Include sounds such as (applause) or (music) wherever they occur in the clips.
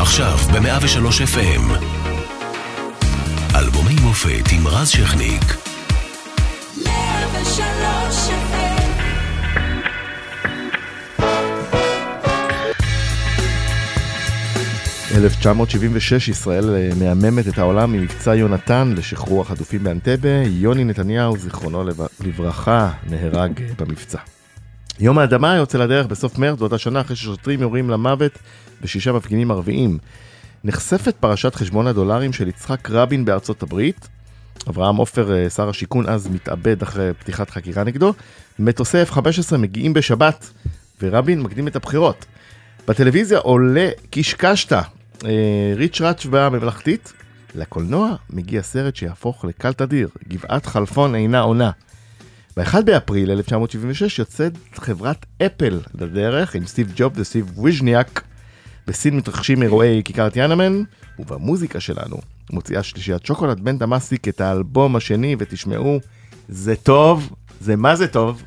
עכשיו ב-103 FM. אלבומי מופת עם רז שכניק. 103 FM 1976 ישראל אה, מהממת את העולם ממבצע יונתן לשחרור החטופים באנטבה. יוני נתניהו, זיכרונו לברכה, נהרג במבצע. יום האדמה יוצא לדרך בסוף מרץ באותה שנה אחרי ששוטרים יורים למוות בשישה מפגינים ערביים. נחשפת פרשת חשבון הדולרים של יצחק רבין בארצות הברית. אברהם עופר, אה, שר השיכון, אז מתאבד אחרי פתיחת חקירה נגדו. מטוסי F-15 מגיעים בשבת, ורבין מקדים את הבחירות. בטלוויזיה עולה קישקשתא, אה, ריץ' רץ' בממלכתית. לקולנוע מגיע סרט שיהפוך לקל תדיר, גבעת חלפון אינה עונה. ב-1 באפריל 1976 יוצאת חברת אפל לדרך עם סטיב ג'ובס וסטיב ווזניאק. בסין מתרחשים אירועי כיכר טיאנמן, ובמוזיקה שלנו מוציאה שלישיית שוקולד בן דמאסיק את האלבום השני, ותשמעו, זה טוב, זה מה זה טוב.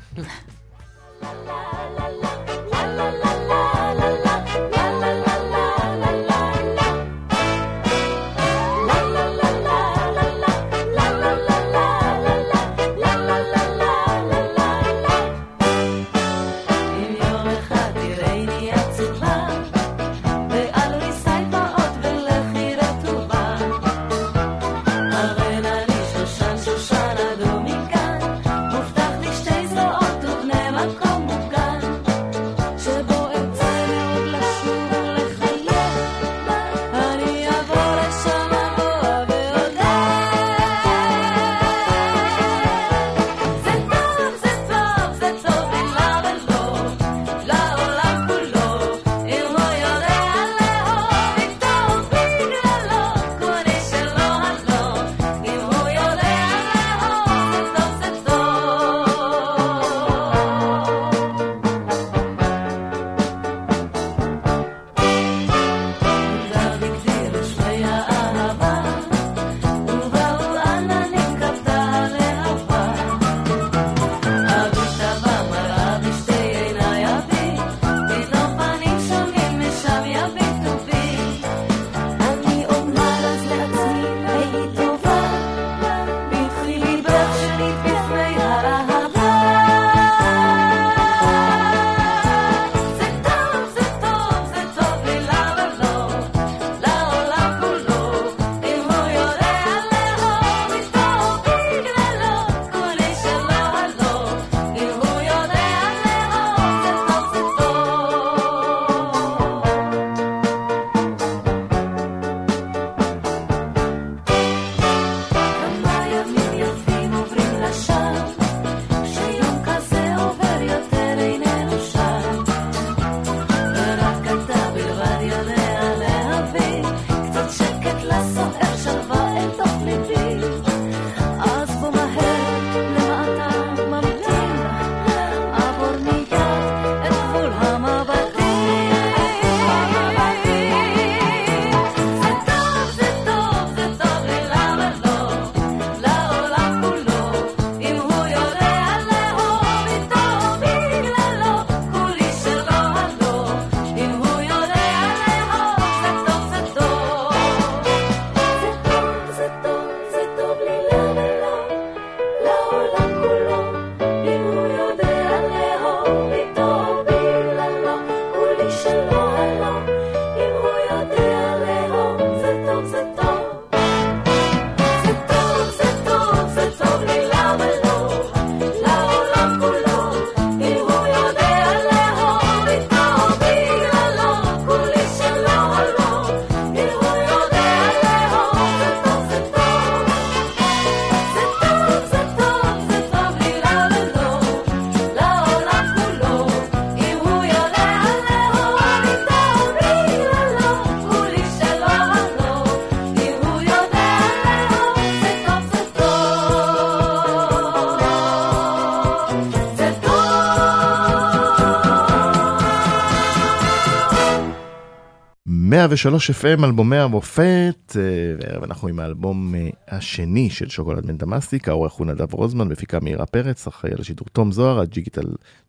ושלוש FM, אלבומי המופת, אה, וערב אנחנו עם האלבום אה, השני של שוקולד מנטה מסטיק, העורך הוא נדב רוזמן, מפיקה מאירה פרץ, אחראי על השידור תום זוהר, הדיגיטל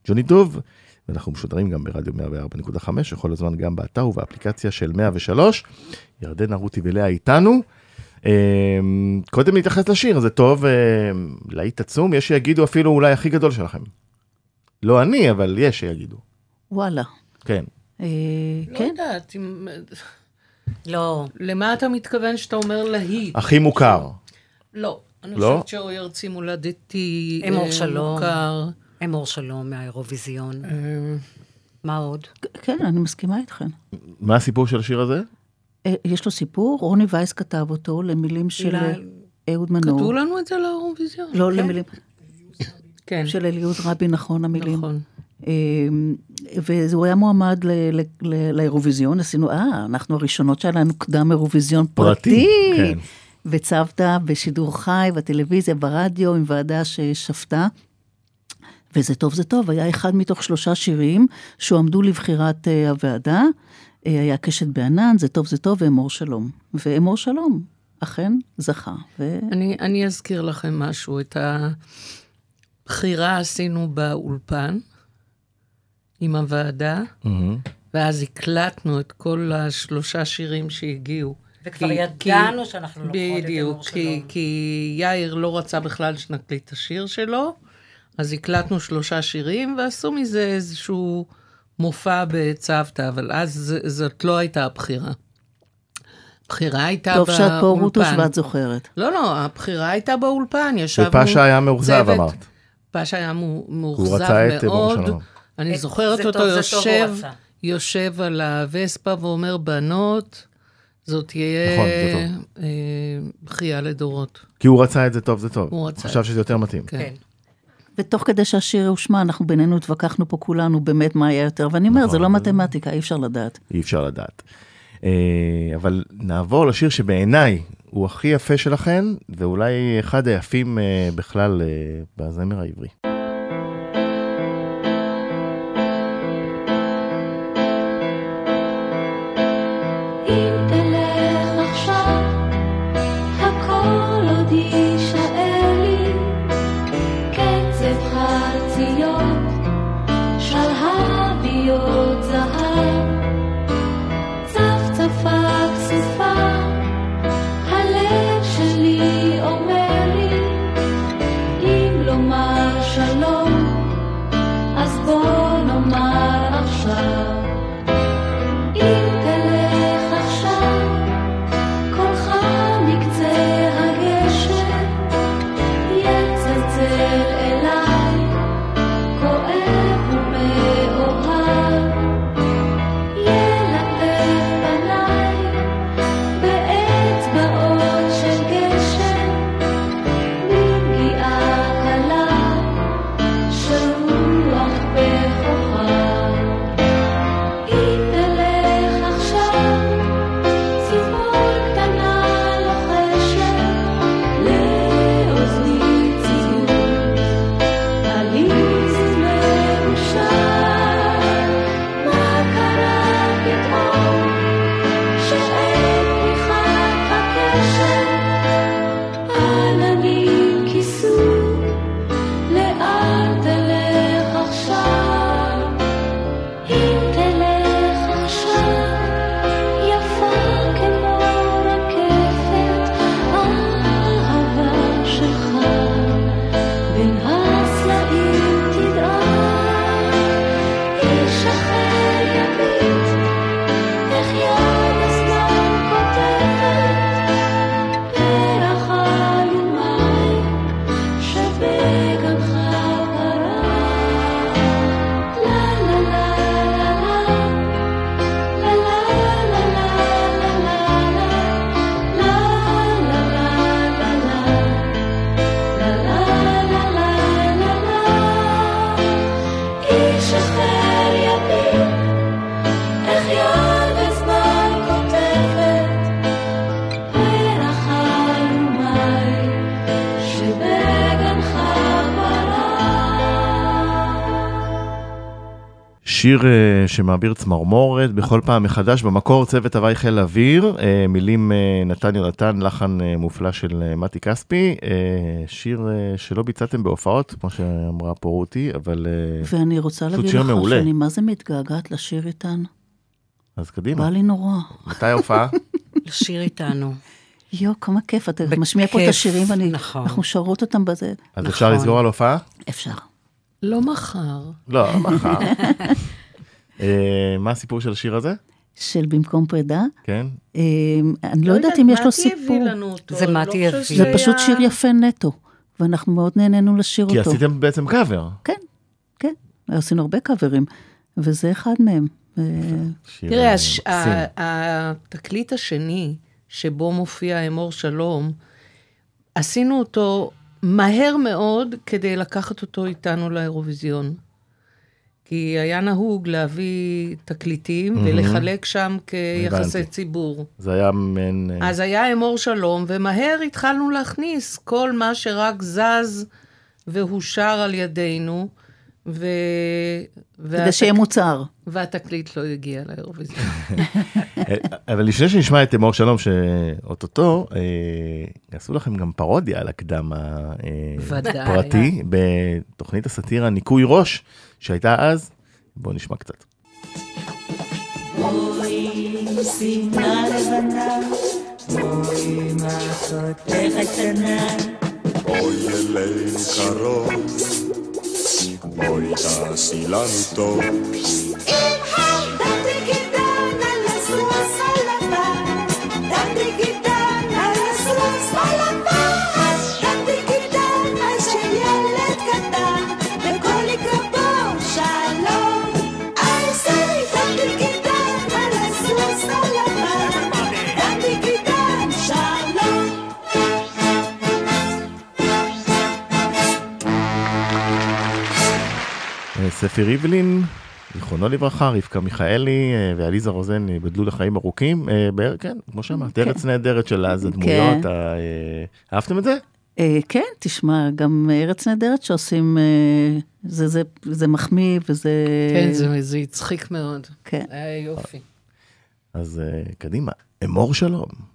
ג'וני דוב, ואנחנו משודרים גם ברדיו 104.5, כל הזמן גם באתר ובאפליקציה של 103. ירדנה רותי ולאה איתנו. אמ, קודם להתייחס לשיר, זה טוב, להיט עצום, יש שיגידו אפילו אולי הכי גדול שלכם. לא אני, אבל יש שיגידו. וואלה. כן. אה, לא כן, יודעת, אם- לא, למה אתה מתכוון שאתה אומר להיט? הכי מוכר. לא. אני לא? חושבת שאוי ארצי מולדתי אמור אה, שלום. מוכר. אמור שלום מהאירוויזיון. אה, מה עוד? כן, אני מסכימה איתכן. מה הסיפור של השיר הזה? אה, יש לו סיפור, רוני וייס כתב אותו למילים של אה, אהוד מנור. כתבו לנו את זה לאירוויזיון. לא, כן? למילים כן, של אליעוז רבין, נכון המילים. נכון. אמ, והוא היה מועמד לאירוויזיון, עשינו, אה, אנחנו הראשונות שהיה לנו קדם אירוויזיון פרטי, פרטי. כן. וצוותא בשידור חי, בטלוויזיה, ברדיו, עם ועדה ששפטה. וזה טוב, זה טוב, היה אחד מתוך שלושה שירים שהועמדו לבחירת אה, הוועדה. אה, היה קשת בענן, זה טוב, זה טוב, ואמור שלום. ואמור שלום, אכן זכה. ו... אני, אני אזכיר לכם משהו. את הבחירה עשינו באולפן עם הוועדה, מהמם. ואז הקלטנו את כל השלושה שירים שהגיעו. וכבר כי- ידענו כי- שאנחנו לוקחות את בדיוק, אמור כי, שלום. כי יאיר לא רצה בכלל שנקליט את השיר שלו, אז הקלטנו שלושה שירים ועשו מזה איזשהו מופע בצוותא, אבל אז זאת לא הייתה הבחירה. הבחירה הייתה טוב באולפן. שאת פה, רוטוש, ואת זוכרת. לא, לא, הבחירה הייתה באולפן, ישבנו... ופאשה היה מאוכזב, אמרת. פאשה היה מו- הוא מאוכזב רצה את אמור מאוד. שלום. אני את זוכרת זה אותו טוב, יושב. יושב על הווספה ואומר, בנות, זאת תהיה נכון, אה, בכייה לדורות. כי הוא רצה את זה טוב, זה טוב. הוא רצה חשב את שזה יותר מתאים. כן. כן. ותוך כדי שהשיר הושמע, אנחנו בינינו התווכחנו פה כולנו באמת מה היה יותר, ואני אומרת, זה לא נכון. מתמטיקה, אי אפשר לדעת. אי אפשר לדעת. אה, אבל נעבור לשיר שבעיניי הוא הכי יפה שלכם, ואולי אחד היפים אה, בכלל אה, בזמר העברי. שיר אה, שמעביר צמרמורת בכל פעם מחדש, במקור צוות הוואי חיל האוויר, אה, מילים אה, נתן יונתן, לחן אה, מופלא של אה, מתי כספי, אה, שיר אה, שלא ביצעתם בהופעות, כמו שאמרה פה רותי, אבל אה, ואני רוצה להגיד לך מעולה. שאני מה זה מתגעגעת לשיר איתן. אז קדימה. בא לי נורא. מתי ההופעה? (laughs) לשיר איתנו. יואו, כמה כיף, אתה בכיף, משמיע פה את השירים נכון. ואנחנו שרות אותם בזה. אז אפשר נכון. לסגור על הופעה? אפשר. לא מחר. לא, מחר. אה, מה הסיפור של השיר הזה? של במקום פרידה. כן? אה, אני לא יודעת אם יש לו מתי סיפור. הביא לנו אותו? זה לא מתי הביא. זה פשוט שיר יפה נטו, ואנחנו מאוד נהנינו לשיר כי אותו. עשיתם בעצם קאבר. כן, כן, עשינו הרבה קאברים, וזה אחד מהם. אה, תראה, אה, התקליט השני, שבו מופיע אמור שלום, עשינו אותו מהר מאוד כדי לקחת אותו איתנו לאירוויזיון. כי היה נהוג להביא תקליטים ולחלק שם כיחסי הבנתי. ציבור. זה היה מעין... אה, אז היה אמור שלום, ומהר התחלנו להכניס כל מה שרק זז והושר על ידינו, ו... כדי שיהיה מוצר. והתקליט לא הגיע לאירוויזיון. אה, (laughs) אבל לפני שנשמע את אמור שלום, שאו-טו-טו, אה, יעשו לכם גם פרודיה על הקדם ודאי. הפרטי, בתוכנית הסאטירה ניקוי ראש, שהייתה אז. בואו נשמע קצת. אוי אלי קרוב, בואי תעשי לנו טוב. אה, ספי ריבלין, זיכרונו לברכה, רבקה מיכאלי אה, ועליזה רוזן ייבדלו לחיים ארוכים. אה, בערך, כן, כמו שאמרת, ארץ נהדרת של אז הדמויות. ה- אה, אהבתם את זה? אה, כן, תשמע, גם ארץ נהדרת שעושים, אה, זה, זה, זה מחמיא וזה... כן, זה, זה הצחיק מאוד. כן. היה יופי. אז אה, קדימה, אמור שלום.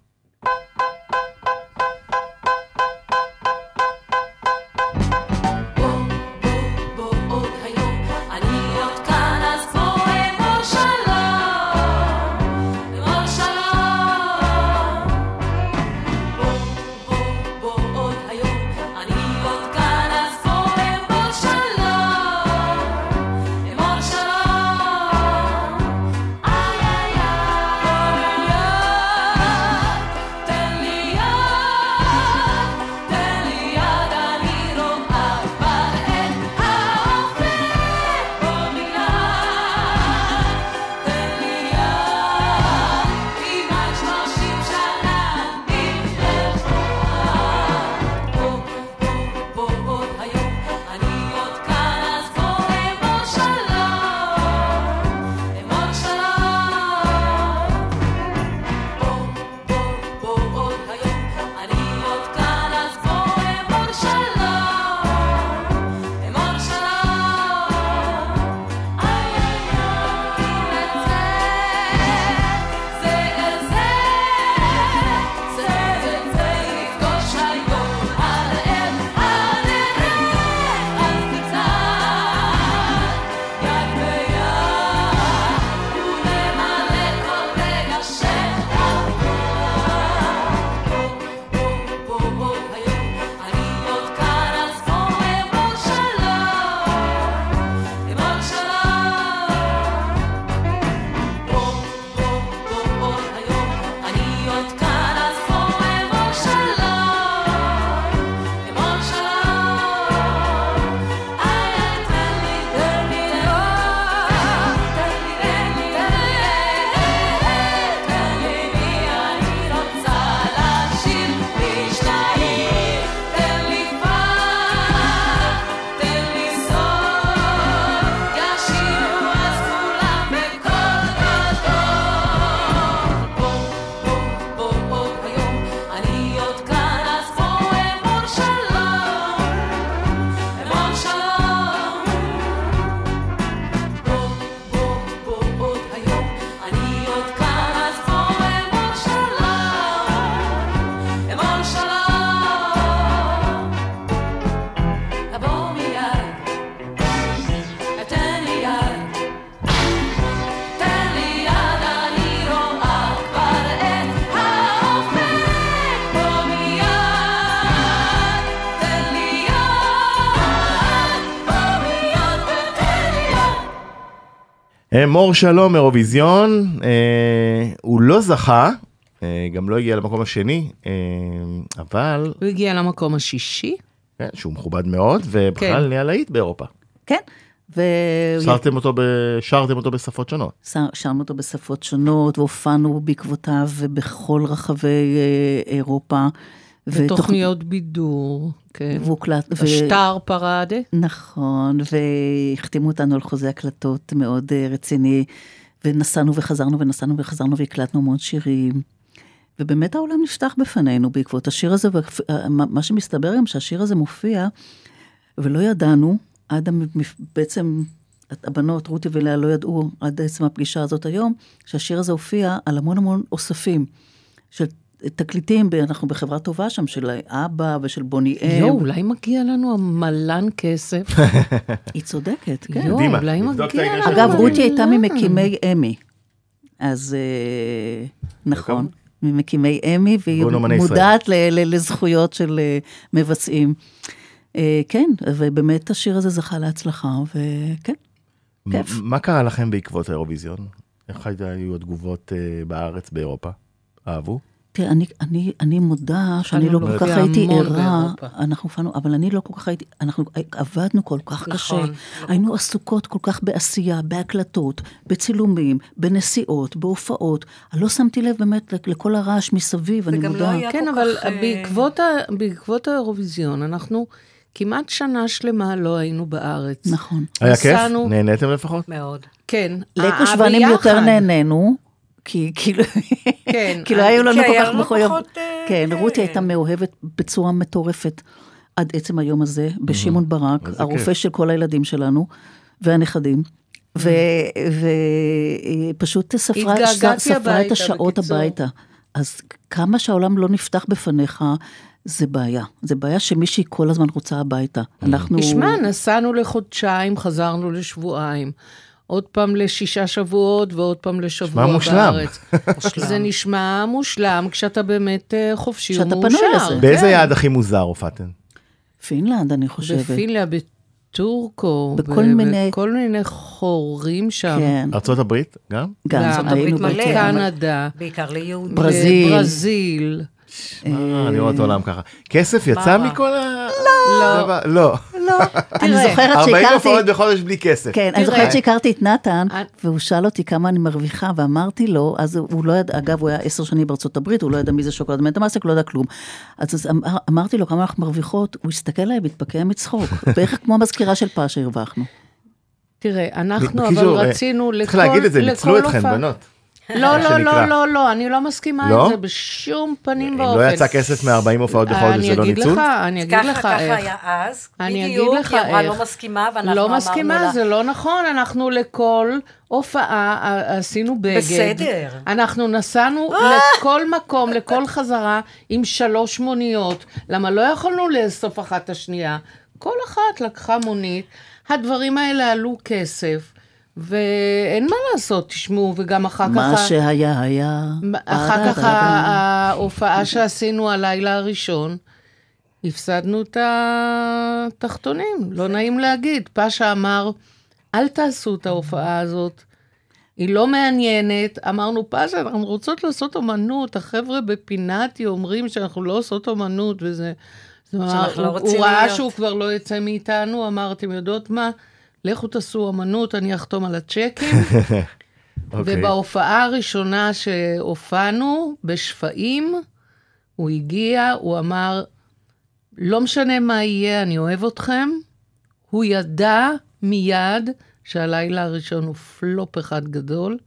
מור שלום אירוויזיון, אה, הוא לא זכה, אה, גם לא הגיע למקום השני, אה, אבל, הוא הגיע למקום השישי. כן, שהוא מכובד מאוד, ובכלל כן. נהיה להיט באירופה. כן, ו... שרתם אותו, ב- שרתם אותו בשפות שונות. שר- שרנו אותו בשפות שונות, והופענו בעקבותיו בכל רחבי אה, ותוכ- ותוכניות בידור, כן. והוקלט, ו- פרדה. נכון, והחתימו אותנו על חוזה הקלטות מאוד אה, רציני, ונסענו וחזרנו ונסענו וחזרנו והקלטנו המון שירים. ובאמת העולם נפתח בפנינו בעקבות השיר הזה, ומה שמסתבר גם שהשיר הזה מופיע, ולא ידענו, עד המפ... בעצם הבנות, רותי ולאה, לא ידעו עד עצם הפגישה הזאת היום, שהשיר הזה הופיע על המון המון אוספים. של תקליטים, ב- אנחנו בחברה טובה שם, של אבא ושל בוני אם. יואו, אולי מגיע לנו המלן כסף. (laughs) היא צודקת, כן. יואו, אולי מגיע לנו אגב. רותי הייתה ממקימי אמי. אז אה, נכון, ממקימי אמי, והיא. מודעת ל- ל- לזכויות של אה, מבצעים. אה, כן, ובאמת השיר הזה זכה להצלחה, וכן. כיף. מה קרה לכם בעקבות האירוויזיון? איך היו התגובות בארץ, באירופה? אהבו? תראה, אני, אני, אני מודה שאני לא כל כך הייתי ערה. אנחנו הופענו, אבל אני לא כל כך הייתי, אנחנו עבדנו כל כך נכון, קשה, לא היינו עסוקות כל כך בעשייה, בהקלטות, בצילומים, בנסיעות, בהופעות, לא שמתי לב באמת לכל הרעש מסביב, אני וגם לא מודה. היה כן, כל אבל כך, אה, בעקבות ה- בעקבות האירוויזיון, אנחנו כמעט שנה שלמה לא היינו בארץ. נכון. היה כיף? נהניתם לפחות? מאוד. כן. לקוש ואני. יותר נהנינו, כי כאילו, כן, (laughs) כי לא היו לנו כל כך מחויבות. פחות, אה, כן, כן. רותי הייתה מאוהבת בצורה מטורפת עד עצם היום הזה, בשמעון ברק, הרופא. של כל הילדים שלנו והנכדים. והיא פשוט ספרה את השעות בקיצור. הביתה. אז כמה שהעולם לא נפתח בפניך, זה בעיה. זה בעיה שמישהי כל הזמן רוצה הביתה. אנחנו... תשמע, נסענו לחודשיים, חזרנו לשבועיים. עוד פעם לשישה שבועות ועוד פעם לשבוע נשמע מושלם. בארץ. (laughs) זה נשמע מושלם כשאתה באמת אה, חופשי כשאתה ומאושר. פנוי לזה. באיזה כן. יעד הכי מוזר הופעתם? פינלנד, אני חושבת. בפינליה, בטורקו. בכל ב- מיני- בכל מיני חורים שם. כן, ארצות הברית? גם? גם גם היינו מלא, אבל- קנדה. בעיקר ליהודים. ברזיל. ברזיל. אה, אני רואה את העולם ככה. כסף יצא? מכל ה... לא. דבר- לא. (laughs) אני זוכרת 40 שהכרתי... הופעות בחודש בלי כסף. כן, אני. זוכרת שהכרתי את נתן, את- והוא שאל אותי כמה אני מרוויחה, ואמרתי לו, אז הוא לא ידע, אגב, הוא היה עשר שנים בארצות הברית, הוא לא ידע מי זה שוקולד מטמאסק, לא ידע כלום. אז, אמר, אמרתי לו כמה אנחנו מרוויחות, הוא הסתכל עליי והתפקע מצחוק, (laughs) בערך כמו המזכירה של פז שהרווחנו. תראה, אנחנו אבל אה, רצינו לכל... צריך להגיד את זה, ניצלו אתכן, הופעה- בנות. (laughs) לא, לא. לא, לא, לא, אני לא מסכימה לא? עם זה בשום פנים אם ואופן. לא יצא כסף מ-40 הופעות בחודש, אני זה לא אגיד ניצול? לך, אני אגיד ככה, לך ככה איך. היה אז. אני אגיד בדיוק, לך היא אמרה. לא מסכימה, ואנחנו לא אמרנו מסכימה, לה, זה לא נכון, אנחנו לכל הופעה ע- עשינו בגד. בסדר. אנחנו נסענו לכל מקום, לכל חזרה, עם שלוש מוניות. למה לא יכולנו לאסוף אחת את השנייה? כל אחת לקחה מונית, הדברים האלה עלו כסף. ואין מה לעשות, תשמעו, וגם אחר כך... מה שהיה היה... אחר כך. ההופעה שעשינו הלילה הראשון, הפסדנו את התחתונים, לא נעים להגיד. פאשה אמר, אל תעשו את ההופעה הזאת, היא לא מעניינת. אמרנו, פאשה, אנחנו רוצות לעשות אומנות, החבר'ה בפינאטי אומרים שאנחנו לא עושות אומנות, וזה... זאת אומרת, שאנחנו לא הוא- רוצים הוא ראה. שהוא כבר לא יצא מאיתנו, אמר, אתם יודעות מה? לכו תעשו אומנות, אני אחתום על הצ'קים. (laughs) אוקיי. ובהופעה הראשונה שהופענו, בשפיים, הוא הגיע, הוא אמר, לא משנה מה יהיה, אני אוהב אתכם. הוא ידע מיד שהלילה הראשון הוא פלופ אחד גדול,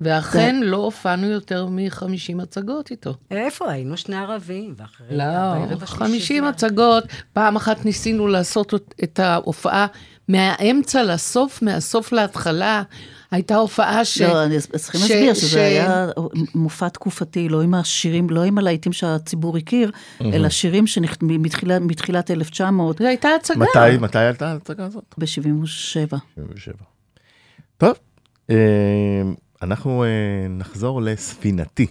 ואכן לא הופענו יותר מ-50 הצגות איתו. איפה היינו שני ערבים, ואחרי... לא, בערב השלישי 50 זה- הצגות. פעם אחת ניסינו לעשות את ההופעה מהאמצע לסוף, מהסוף להתחלה. הייתה הופעה ש... לא, אני צריכים ש- להסביר ש- שזה היה מופע תקופתי, לא עם השירים, לא עם הלהיטים שהציבור הכיר, אלא שירים מתחילת 1900, זו הייתה הצגה. מתי, מתי עלתה ההצגה הזאת? ב-77. 77. טוב, אה, אנחנו אה, נחזור לספינתי.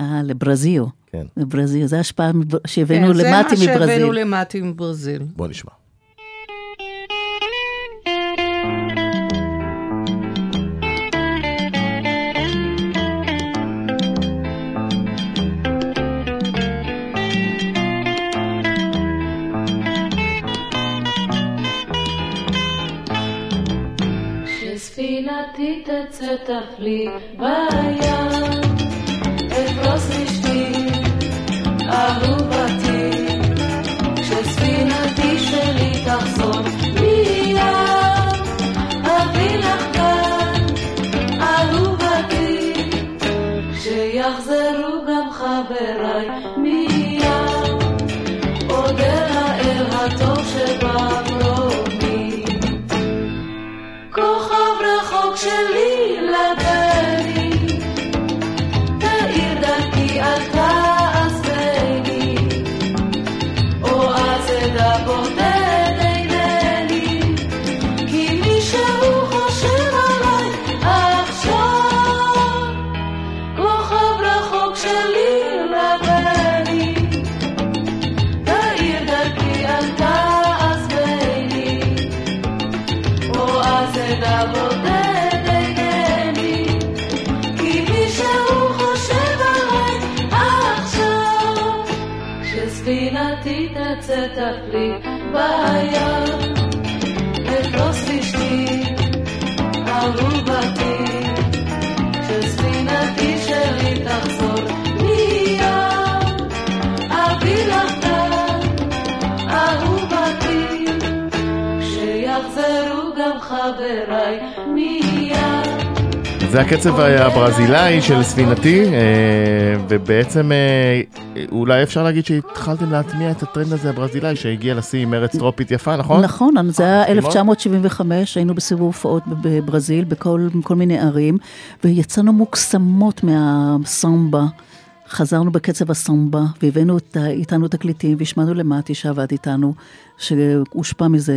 אה, לברזיו. כן. לברזיל, זו השפעה שהבאנו כן, זה למטי מה שהבאנו מברזיל. למטי מברזיל. בוא נשמע. serta fly. Vaya. חבריי מיד. זה הקצב הברזילאי של ספינתי, אה, ובעצם אה, אולי אפשר להגיד שהתחלתם להטמיע את הטרנד הזה הברזילאי שהגיע לשיא עם ארץ טרופית יפה, נכון? נכון, זה היה מסכימות? 1975, היינו בסיבוב הופעות בברזיל, בכל, מיני ערים, ויצאנו מוקסמות מהסמבה. חזרנו בקצב הסמבה, והבאנו איתנו תקליטים, והשמענו למטי שעבד איתנו, שהושפע מזה,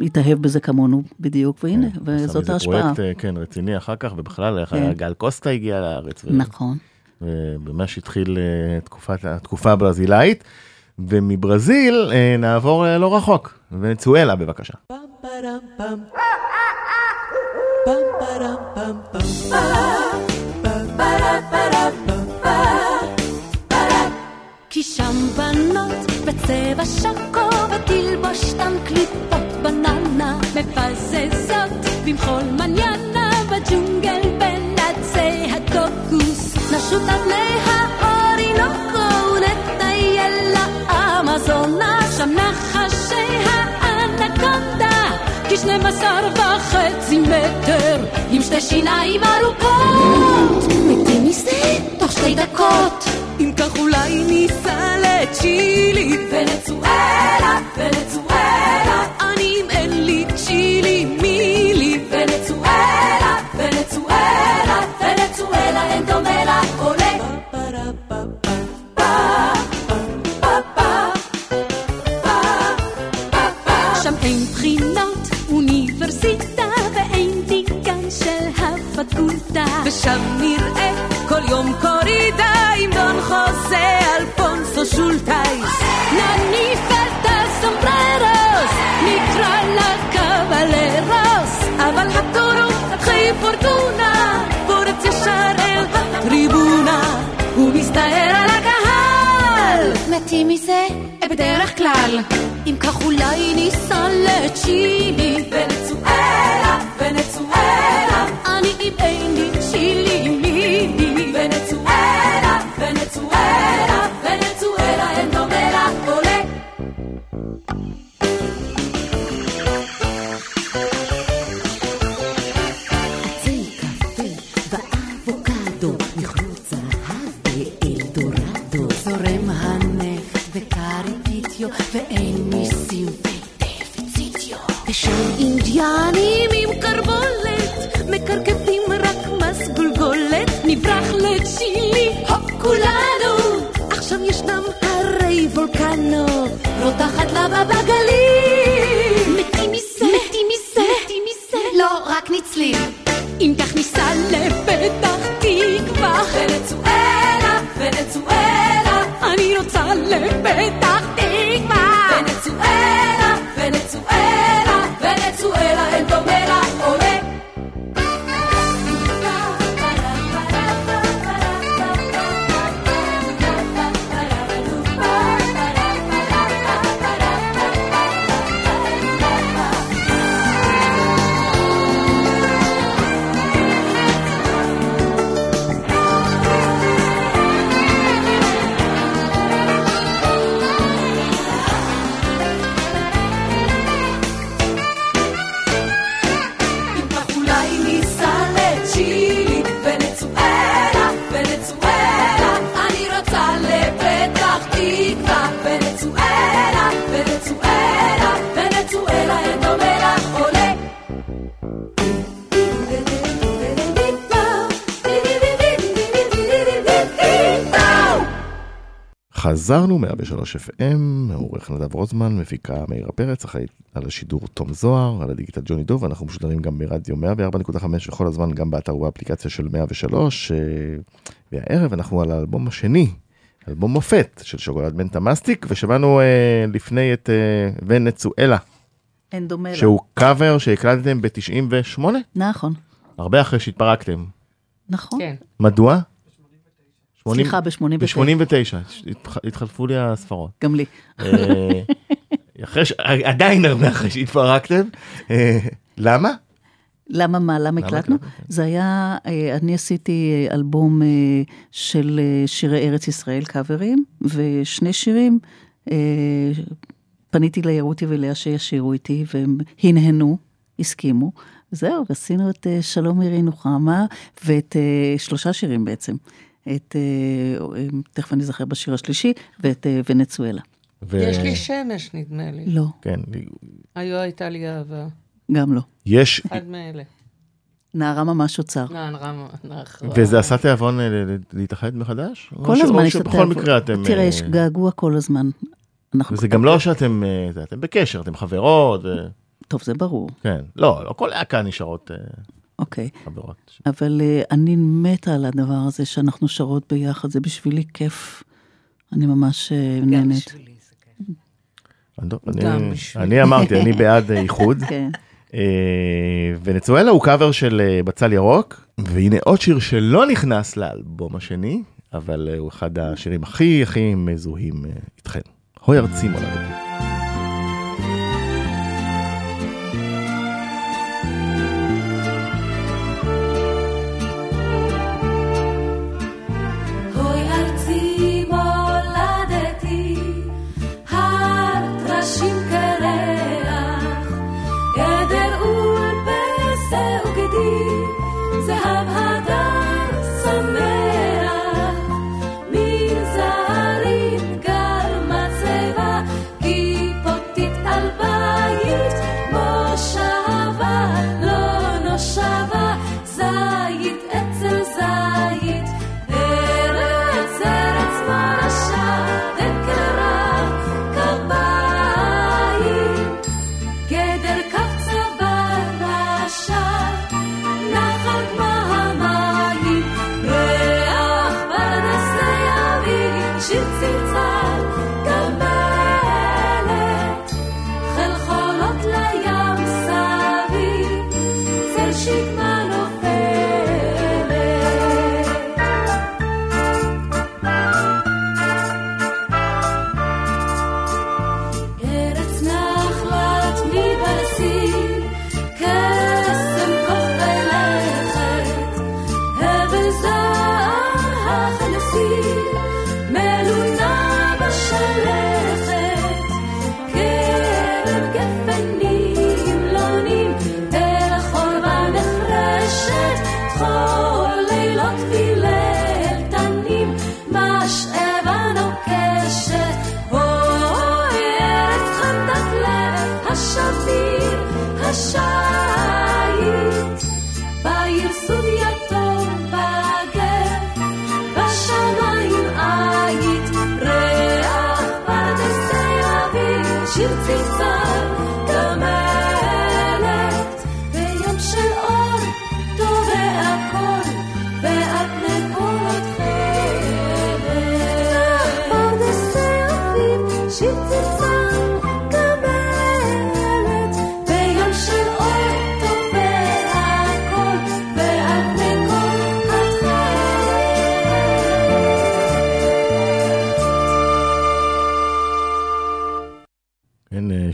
התאהב בזה כמונו בדיוק, והנה, וזאת עשה מזה ההשפעה. פרויקט, אה, כן, רציני אחר כך, ובכלל, איך כן. גל קוסטה הגיע לארץ. נכון. וממש התחיל אה, תקופת, התקופה הברזילאית. ומברזיל אה, נעבור לא רחוק, ונצואלה בבקשה. כי שם בנות בצבע שקו ותלבושתן קליפות בננה מפזזות במחול מניאנה בג'ונגל בין עצי הקוקוס נשוט על פני האורינוקו ונטייל לאמזונה שם נחשי האנקונדה כשנים עשר וחצי מטר עם שתי שיניים ארוכות. מתים מזה תוך שתי דקות. אם כך אולי ניסע לצ'ילי ונצואלה, ונצואלה 北北大 חזרנו, 103 FM, עורך נדב רוזמן, מפיקה מאירה פרץ, אחראית על השידור תום זוהר, על הדיגיטל ג'וני דוב, אנחנו משודרים גם ברדיו 104.5 וכל הזמן גם באתר ובאפליקציה של 103, אה, והערב אנחנו על האלבום השני, אלבום מופת של שוקולד מנטה מסטיק, ושמענו אה, לפני את אה, ונצואלה, אין דומה לה. שהוא קאבר שהקלטתם ב-98, נכון, הרבה אחרי שהתפרקתם. נכון. כן. מדוע? סליחה, ב-89. ב-89, התחלפו לי הספרות. גם לי. אה, אחרי ש... עדיין הרבה אחרי שהתפרקתם. אה, למה? למה מה? למה הקלטנו? הקלטתם? זה היה, אה, אני עשיתי אלבום של שירי ארץ ישראל קאברים, ושני שירים, פניתי לירותי ולאה שישירו איתי, והם הנהנו, הסכימו. זהו, עשינו את שלום מירי נוחמה, ואת שלושה שירים בעצם. את, אה, תכף אני אזכר בשיר השלישי, ואת אה, ונצואלה. ו- יש לי שמש, נדמה לי. לא, כן, היו הייתה לי אהבה. גם לא. יש, אחד מאלה. נערה ממש אוצר. נערה, נערה. וזה עשה תיאבון אה, להתאחד מחדש? כל הזמן יש את שבכל התיאבון. מקרה אתם... תראה, אה, יש געגוע כל הזמן. אנחנו... וזה גם לא שאתם זה, אתם בקשר, אתם חברות, טוב, זה ברור, כן. לא, לא כל להקה נשארות אוקיי. חברות. אבל uh, אני מתה על הדבר הזה שאנחנו שרות ביחד, זה בשבילי כיף. אני ממש uh, גם נהנית. בשבילי זה כיף. אני לא- אני- אמרתי, אני בעד איחוד. (laughs) כן. אה, ונצואלה הוא קאבר של בצל ירוק, והנה עוד שיר שלא נכנס לאלבום השני, אבל הוא אחד השירים הכי הכי מזוהים איתכם. הוי ארצי מולדתי.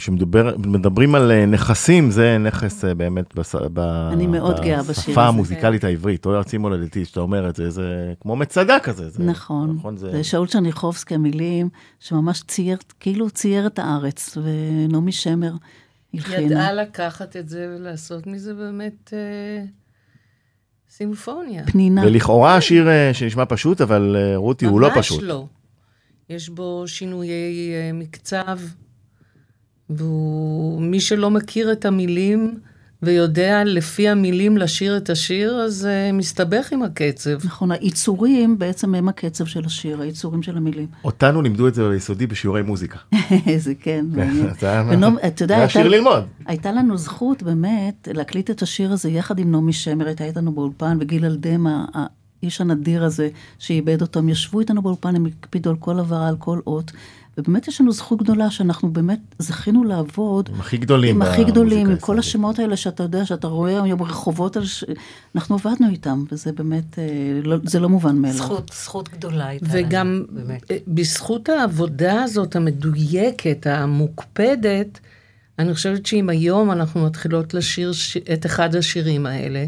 כן, אה, שמדברים על אה, נכסים, זה נכס אה, באמת בס- ב- אני מאוד גאה בשיר בשפה. המוזיקלית העברית, אוי ארצי מולדתי, שאתה אומר את זה, זה כמו מצדה כזה. זה- נכון. נכון, זה... זה שאול צ'רניחובסקי המילים, שממש צייר, כאילו צייר את הארץ, ונעמי שמר הלחינה. ידעה לקחת את זה ולעשות מזה באמת אה, סימפוניה. פנינה. ולכאורה השיר שנשמע פשוט, אבל רותי הוא לא פשוט. ממש לא. יש בו שינויי אה, ומי שלא מכיר את המילים, ויודע לפי המילים לשיר את השיר, אז uh, מסתבך עם הקצב. נכון, היצורים בעצם הם הקצב של השיר, היצורים של המילים. אותנו לימדו את זה ביסודי בשיעורי מוזיקה. (laughs) זה כן, היה- ונעמי, אתה יודע, היה הייתה- שיר ללמוד. הייתה לנו זכות באמת להקליט את השיר הזה יחד עם נעמי שמר, הייתה איתנו באולפן, וגיל אלדמה, האיש הנדיר הזה שאיבד אותו, הם ישבו איתנו באולפן, הם הקפידו על כל הבהרה, על כל אות. ובאמת יש לנו זכות גדולה שאנחנו באמת זכינו לעבוד עם הכי גדולים עם הכי גדולים, עם כל. השמות האלה שאתה יודע, שאתה רואה היום ברחובות, על ש... אנחנו עבדנו איתם, וזה באמת, אה, לא, זה לא מובן מאליו. זכות, זכות גדולה הייתה לנו, וגם באמת. אה, בזכות העבודה הזאת המדויקת, המוקפדת, אני חושבת שאם היום אנחנו מתחילות לשיר ש... את אחד השירים האלה,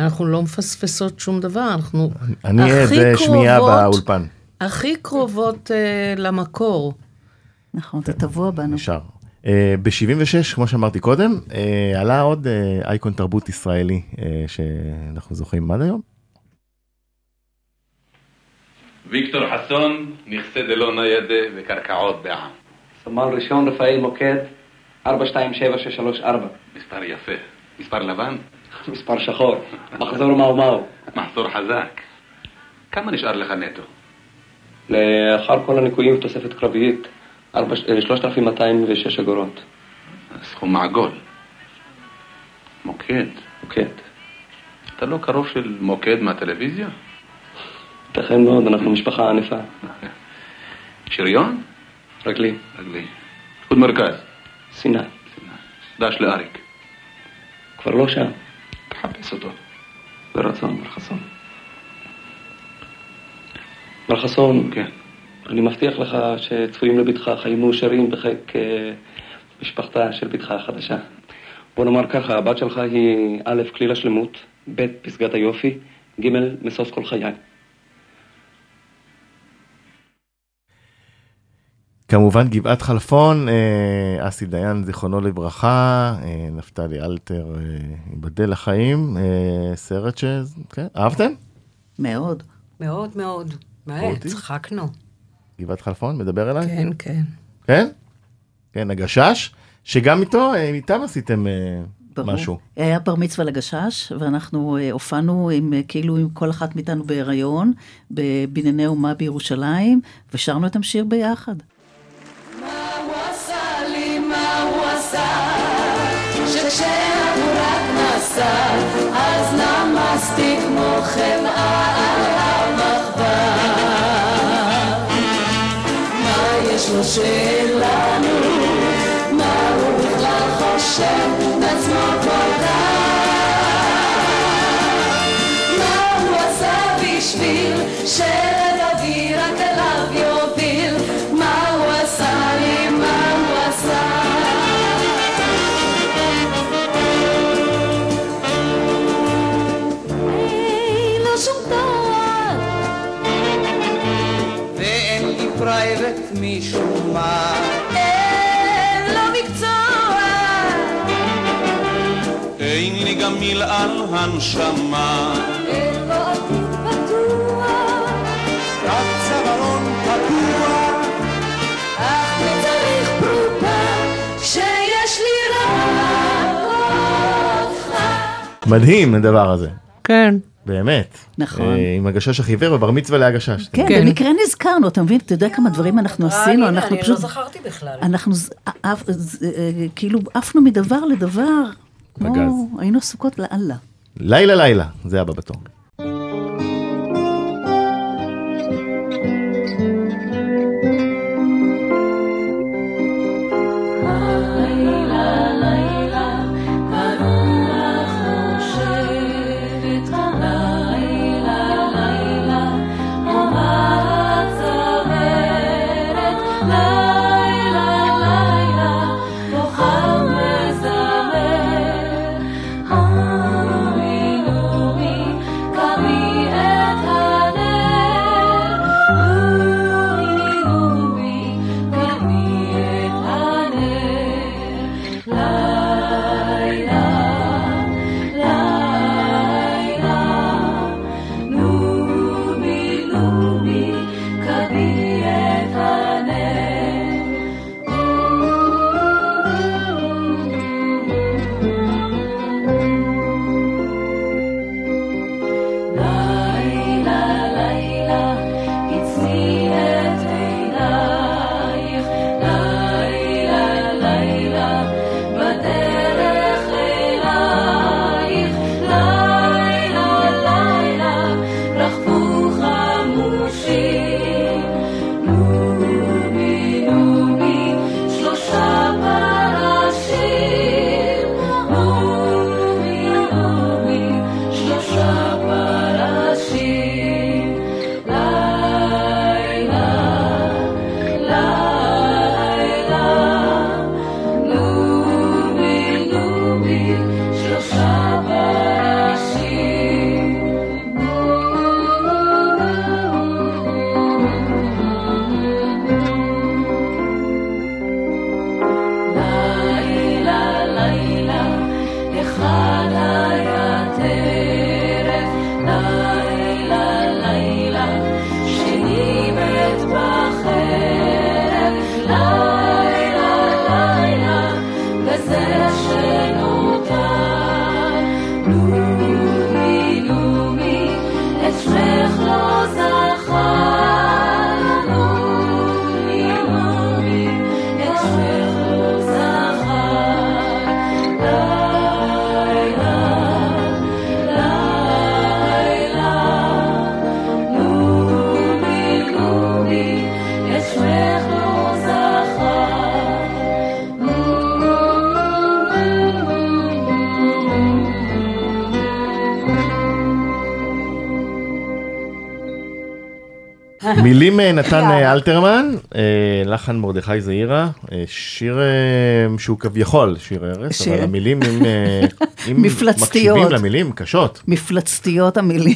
אנחנו לא מפספסות שום דבר, אנחנו אני עד הכי זה שמיעה קרובות- באולפן, הכי קרובות uh, למקור. נכון, זה טבוע בנו. נשאר. ב-76, כמו שאמרתי קודם, אה, עלה עוד אה, אייקון תרבות ישראלי אה, שאנחנו זוכרים עד היום. ויקטור חסון, נכסי דלא ניידה וקרקעות בעם. סמל ראשון רפאל מוקד, 427634. מספר יפה. מספר לבן? מספר שחור. מחזור מהו מהו. מחזור חזק. כמה נשאר לך נטו? לאחר כל הניכויים תוספת קרבית, ארבע- אה, 3,206 אגורות. סכום מעגול. מוקד. מוקד. אתה לא קרוב של מוקד מהטלוויזיה? ייתכן מאוד, אנחנו משפחה ענפה. (laughs) שריון? רגלי. רגלי. פיקוד מרכז. סיני. דש לאריק. כבר לא שם. תחפש אותו. ברצון, בר חסון. בר חסון, כן. אני מבטיח לך שצפויים לביתך חיים מאושרים בחיק אה, משפחתה של ביתך החדשה. בוא נאמר ככה, הבת שלך היא א', כליל השלמות, ב', פסגת היופי, ג', משוש כל חיי. כמובן גבעת חלפון, אה, אסי דיין זיכרונו לברכה, אה, נפתלי אלתר, אה, ייבדל לחיים, סרט ש... כן, אהבתם? מאוד. מאוד מאוד. מה? צחקנו. גבעת חלפון, מדבר אליי? כן, כן. כן? כן, הגשש, שגם איתו, איתם עשיתם ברור. משהו. היה בר מצווה לגשש, ואנחנו הופענו עם, כאילו עם כל אחת מאיתנו בהיריון, בבנייני אומה בירושלים, ושרנו את השיר ביחד. שכשהבורק נסע, אז נמסתי כמו חמאה על המחווה. מה יש לו שלנו? מה הוא בכלל חושב משום מה. אין לו מקצוע. אין לי גם מלעל הנשמה, אין לו עתיד בטוח רק צווארון פתוח, אך צריך פרוטה שיש לי רק אותך מדהים הדבר הזה, כן. באמת. נכון. אה, עם הגשש החיוור ובר מצווה להגשש. כן, כן. במקרה נזכרנו, אתה מבין? אתה יודע כמה דברים אנחנו אה, עשינו, הנה, אנחנו אני פשוט... לא זכרתי בכלל. אנחנו ז- עף- ז- אה, כאילו עפנו מדבר לדבר, כמו. היינו עסוקות לאללה. לילה לילה, זה הבא בתור. מילים אה, נתן אה, אלתרמן, אה, לחן מרדכי זעירה, שיר שהוא כביכול שיר ערש, שיר- אבל המילים (laughs) אם. מקשיבים למילים קשות. מפלצתיות המילים.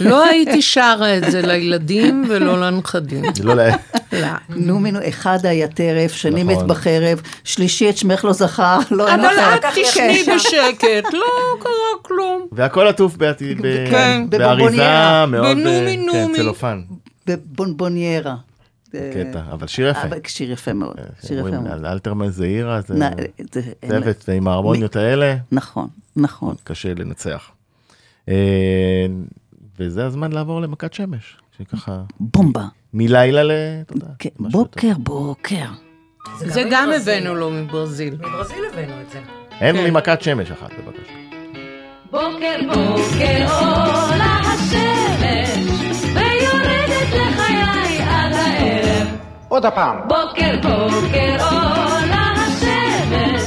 לא (laughs) הייתי שרה את זה לילדים ולא לנכדים. לא ל- לא. נו מינו, אחד היה טרף, שני מת נכון. בחרב, שלישי את שמך לא זכר, לא אין אבל אחר. את תשני בשקט, לא קרה כלום. והכל עטוף כן, באריזה. מאוד, כן. צלופן, בבונבוניירה. קטע, אבל שיר יפה. אבל שיר יפה מאוד, שיר יפה אומרים, מאוד. אלתרמן זעירה זה צוות ועם ההרמוניות האלה. נכון, נכון. קשה לנצח. אה, וזה הזמן לעבור למכת שמש, שככה בומבה. מלילה ל... כן. בוקר, בוקר. זה גם הבאנו לו מברזיל. מברזיל הבאנו את זה. אין כן. לי מכת שמש אחת בבקשה. בוקר בוקר עולה השמש הערב עוד הפעם. בוקר בוקר עולה השמש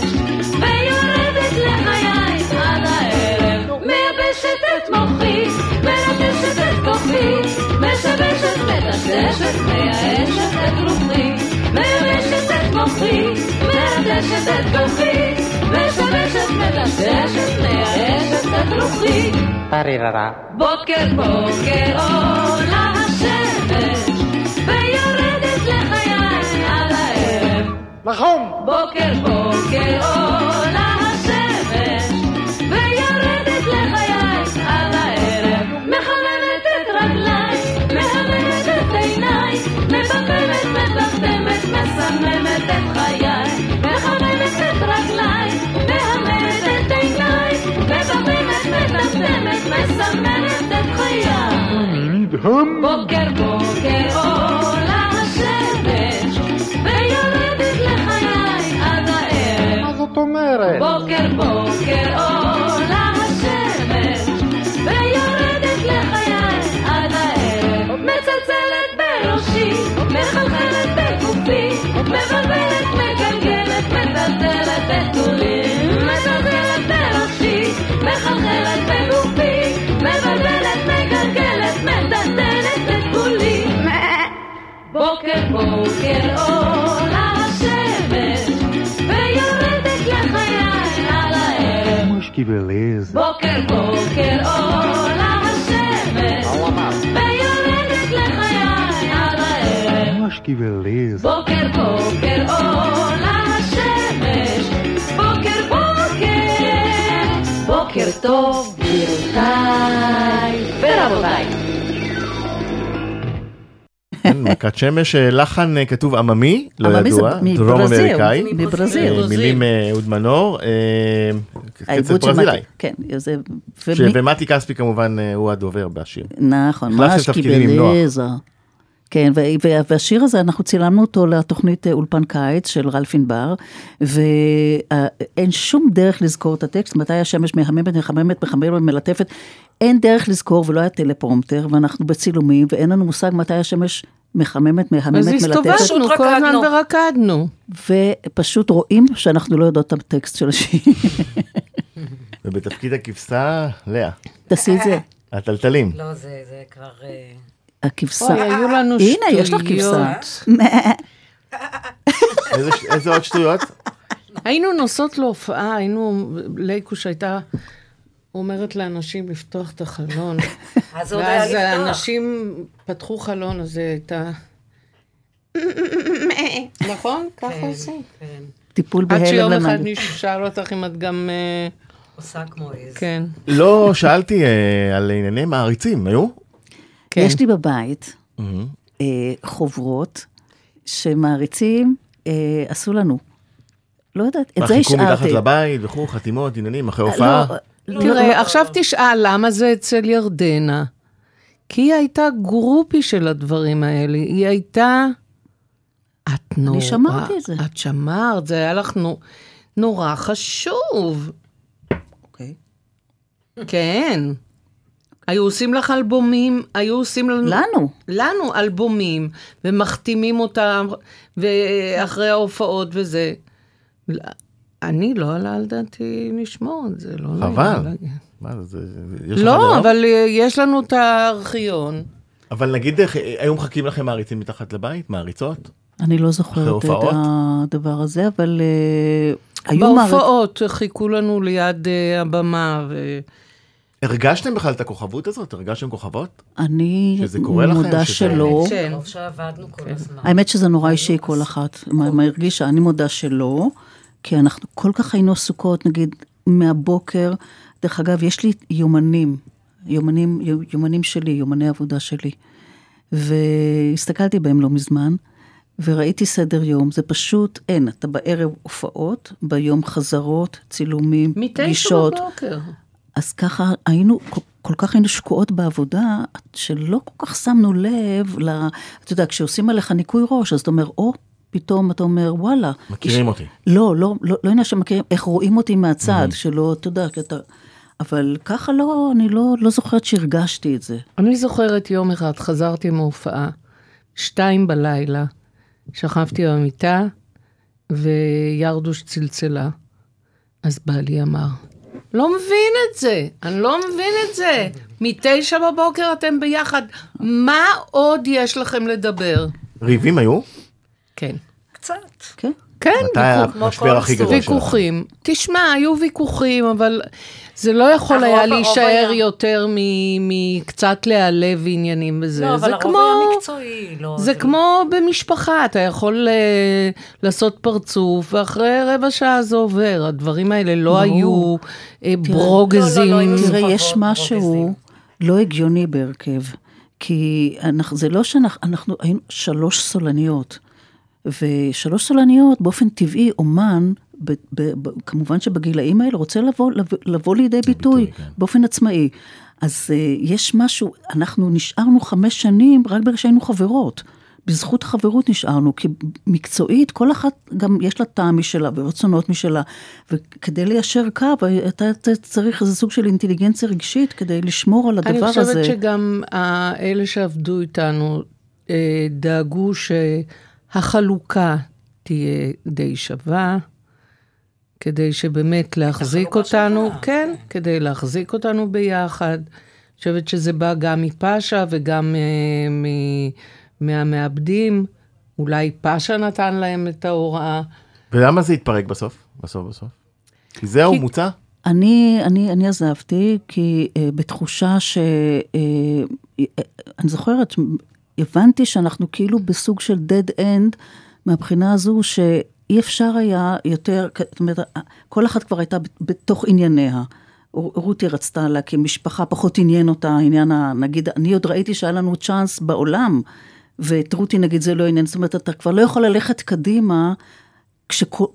ויורדת לחיי עד הערב מייבשת את מוחי, מרטשת את כוחי משבשת, מטשטשת, מייאשת את רוחי מייבשת את מוחי, מרטשת את כוחי משבשת, מטשטשת, מייאשת את רוחי פריררה. בוקר בוקר עולה השמש הערב נכון. בוקר בוקר עולה השמש ויורדת לחיי עד הערב מחממת את רגליי, מהממת את עיניי מבממת, מטמטמת, מסממת את חיי מחממת את רגליי, מהממת את עיניי מבממת, מטמטמת, מסממת את חיי בוקר בוקר עולה אומרת? בוקר בוקר עולה השמש ויורדת לחיי עד הערב. מצלצלת בראשי מחלחלת בגופי מבלבלת מגלגלת מטלטלת בתולי. מצלצלת בראשי מחלחלת בגופי מבלבלת מגלגלת מטלטלת בתולי. בוקר בוקר עולה הערב בוקר בוקר עולה השמש ויורדת לחיי על הערב בוקר בוקר עולה השמש בוקר בוקר בוקר טוב מכת שמש, אה, לחן אה, כתוב עממי, לא ידוע, דרום אמריקאי. מברזיל. אה, מילים אה, אהוד מנור, קצב של ברזילאי. כן, זה... ומתי כספי כמובן הוא הדובר בשיר. נכון, ממש. קיבלזה. כן, והשיר הזה, אנחנו צילמנו אותו לתוכנית אולפן קיץ של רלף ענבר, ואין שום דרך לזכור את הטקסט, מתי השמש מהממת, מחממת, מחממת, מלטפת, אין דרך לזכור ולא היה טלפרומטר, ואנחנו בצילומים, ואין לנו מושג מתי השמש מחממת, מהממת, אז מלטפת, הסתובבנו כל הזמן רקדנו. ורקדנו. ופשוט רואים שאנחנו לא יודעות את הטקסט של השיר. (laughs) ובתפקיד הכבשה, לאה. תעשי את זה, הטלטלים. לא, זה זה כבר... אה, הכבשה. אוי, היו לנו הנה, יש לך כבשה. (laughs) איזה עוד שטויות? היינו נוסעות להופעה, היינו, לייקוש הייתה אומרת לאנשים לפתוח את החלון. (laughs) אז עוד ואז היה לפתוח. האנשים פתחו חלון, אז זה הייתה... נכון? (laughs) ככה כן, עושים. כן. טיפול עד שיום בהלם אחד. מישהו שאל אותך אם את גם... אה, עושה כמו עז. כן. לא, שאלתי אה, על ענייני מעריצים, היו? כן. יש לי בבית אה, חוברות שמעריצים עשו לנו. לא יודעת, את זה מה, חיכו מתחת השארתי. לבית וכו', חתימות, עניינים, אחרי לא, הופעה? לא, תראה, עכשיו תשאל למה זה אצל ירדנה. כי היא הייתה גרופי של הדברים האלה. היא הייתה... את נורא... שמרתי את זה. את שמרת, זה היה לך נו- נורא חשוב. אוקיי. כן. היו עושים לך אלבומים, היו עושים לנו... לנו. לנו אלבומים, ומחתימים אותם, ואחרי ההופעות וזה. אני לא עלה על דעתי לשמור את זה, לא חבל. להגיד. מה זה, יש לא? אבל אה, יש לנו את הארכיון. אבל נגיד, איך- היו מחכים לכם מעריצים מתחת לבית? מעריצות? אני לא זוכרת את? הדבר הזה, אבל אה, היו מערכ... בהופעות חיכו לנו ליד אה, הבמה, ו... הרגשתם בכלל את הכוכבות הזאת? הרגשתם כוכבות? אני מודה שזה- שלא. כן. טוב שעבדנו כל הזמן. האמת שזה נורא אישי כל אחת, מה הרגישה, אני מודה שלא, כי אנחנו כל כך היינו עסוקות, נגיד, מהבוקר, דרך אגב, יש לי יומנים, יומנים, יומנים שלי, יומני עבודה שלי, והסתכלתי בהם לא מזמן, וראיתי סדר יום, זה פשוט אין, אתה בערב הופעות, ביום חזרות, צילומים, מתשע פגישות. בבוקר. אז ככה היינו, כל, כל כך היינו שקועות בעבודה, שלא כל כך שמנו לב, ל, אתה יודע, כשעושים עליך ניקוי ראש, אז אתה אומר, או, פתאום אתה אומר, וואלה. מכירים יש- אותי. לא, לא, לא, לא עניין שמכירים, איך רואים אותי מהצד, שלא, אתה יודע, כי אתה... אבל ככה לא, אני לא, לא זוכרת שהרגשתי את זה. אני זוכרת יום אחד, חזרתי מהופעה, שתיים בלילה, שכבתי במיטה, וירדוש צלצלה. אז בעלי אמר, לא מבין את זה, אני לא מבין את זה. מתשע בבוקר אתם ביחד, מה עוד יש לכם לדבר? ריבים היו? כן. קצת. כן? כן, מתי המשבר הכי גדול שלך? ויכוחים. תשמע, היו ויכוחים, אבל זה לא יכול היה להישאר יותר מ- מקצת להיעלב עניינים בזה. לא, זה אבל הרוב. היה מקצועי. לא, זה כמו במשפחה, אתה יכול אה, לעשות פרצוף, ואחרי רבע שעה זה עובר. הדברים האלה לא. היו אה, ברוגזים. לא, לא, תראה, יש משהו. לא הגיוני בהרכב, כי אנחנו, זה לא שאנחנו אנחנו היינו שלוש סולניות, ושלוש סולניות, באופן טבעי, אומן, ב, ב, ב, כמובן שבגילאים האלה רוצה לבוא, לבוא, לבוא לידי ביטוי, כן. באופן עצמאי. אז uh, יש משהו, אנחנו נשארנו חמש שנים רק בגלל שהיינו חברות. בזכות החברות נשארנו, כי מקצועית, כל אחת גם יש לה טעם משלה ורצונות משלה, וכדי ליישר קו, אתה אתה צריך איזה סוג של אינטליגנציה רגשית כדי לשמור על הדבר אני הזה. חושבת שגם ה- אלה שעבדו איתנו אה, דאגו שהחלוקה תהיה די שווה, כדי שבאמת להחזיק החלוקה אותנו, שווה, כן, כדי להחזיק אותנו ביחד. אני חושבת שזה בא גם מפאשה וגם אה, מ- מהמעבדים. אולי פאשה נתן להם את ההוראה. ולמה זה התפרק בסוף? בסוף בסוף? כי זהו, כי- מוצע? אני, אני, אני עזבתי, כי uh, בתחושה ש... Uh, אני זוכרת, הבנתי שאנחנו כאילו בסוג של dead end, מהבחינה הזו שאי אפשר היה יותר, זאת אומרת, כל אחת כבר הייתה בתוך ענייניה. רותי רצתה להקים משפחה, פחות עניין אותה העניין, נגיד, אני עוד ראיתי שהיה לנו צ'אנס בעולם, ואת רותי נגיד זה לא עניין, זאת אומרת, אתה כבר לא יכול ללכת קדימה,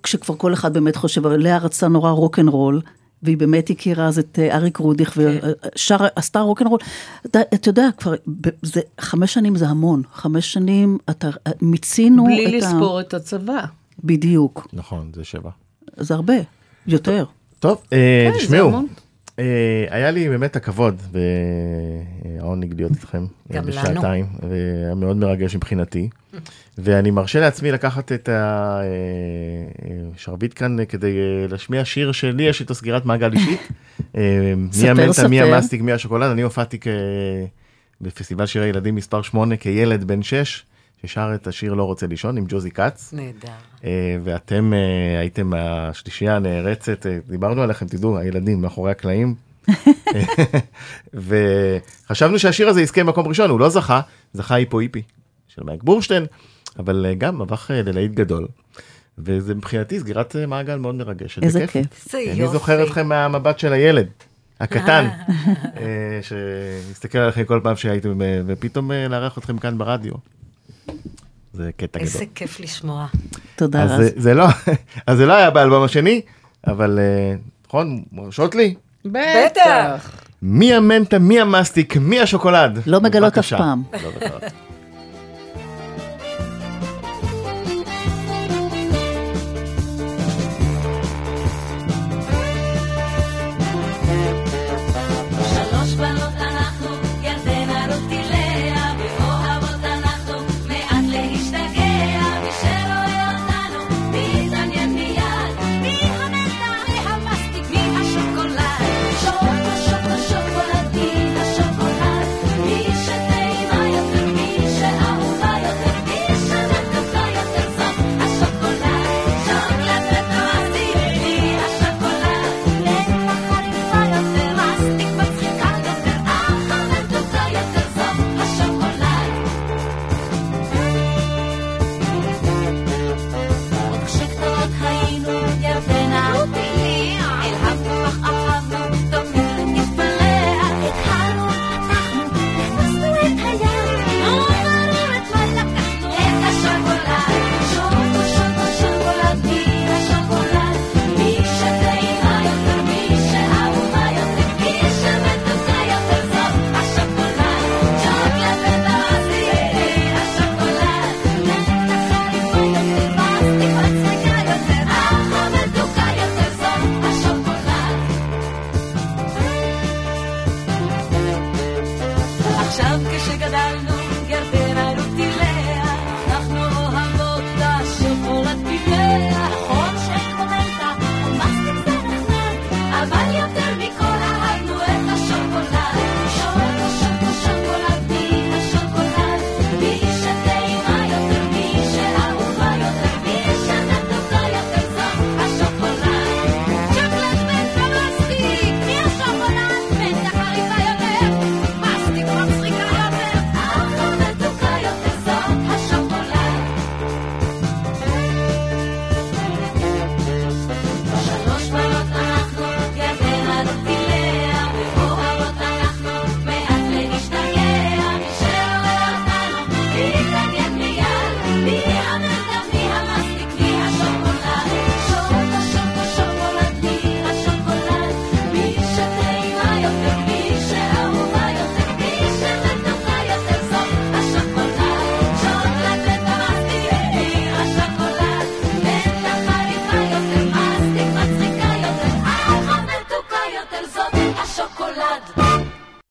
כשכבר כל אחד באמת חושב, לאה רצתה נורא רוקנרול, והיא באמת הכירה אז את אה, אריק רודיך, ושר, עשתה רוקנרול. אתה, אתה יודע, כבר, זה, חמש שנים זה המון, חמש שנים, אתה, מיצינו בלי את ה... לספור את הצבא. בדיוק, נכון, זה שבע. זה הרבה, יותר. טוב, אה, כן, זה תשמעו, המון. אה, היה לי באמת הכבוד והעונג להיות איתכם אה, גם לנו. בשעתיים, והיה מאוד מרגש מבחינתי. ואני מרשה לעצמי לקחת את השרביט כאן אה, כדי אה, להשמיע שיר שלי יש איתו סגירת מעגל אישית. (laughs) אה, מי המנטה, מי ספר. המסטיק, מי השוקולד, אני הופעתי בפסטיבל שירי ילדים מספר 8 כילד בן 6, ששר את השיר לא רוצה לישון עם ג'וזי כץ. נהדר. אה, ואתם אה, הייתם השלישייה הנערצת, אה, דיברנו עליכם, תדעו, הילדים מאחורי הקלעים. (laughs) וחשבנו שהשיר הזה יזכה במקום ראשון, הוא לא זכה, זכה היפו היפי של מייק בורשטיין, אבל גם הפך ללהיט גדול. וזה מבחינתי סגירת מעגל מאוד מרגשת. איזה. כיף. אני יופי. זוכר אתכם מהמבט של הילד, הקטן, (laughs) שהסתכל עליכם כל פעם שהייתם, ופתאום לארח אתכם כאן ברדיו. זה קטע גדול. איזה כיף לשמוע. תודה רז. זה, זה לא, (laughs) אז זה לא היה באלבום השני, אבל אה, נכון, מרשות לי? בטח. מי המנטה, מי המסטיק, מי השוקולד? לא מגלות אף. פעם. לא מגלות.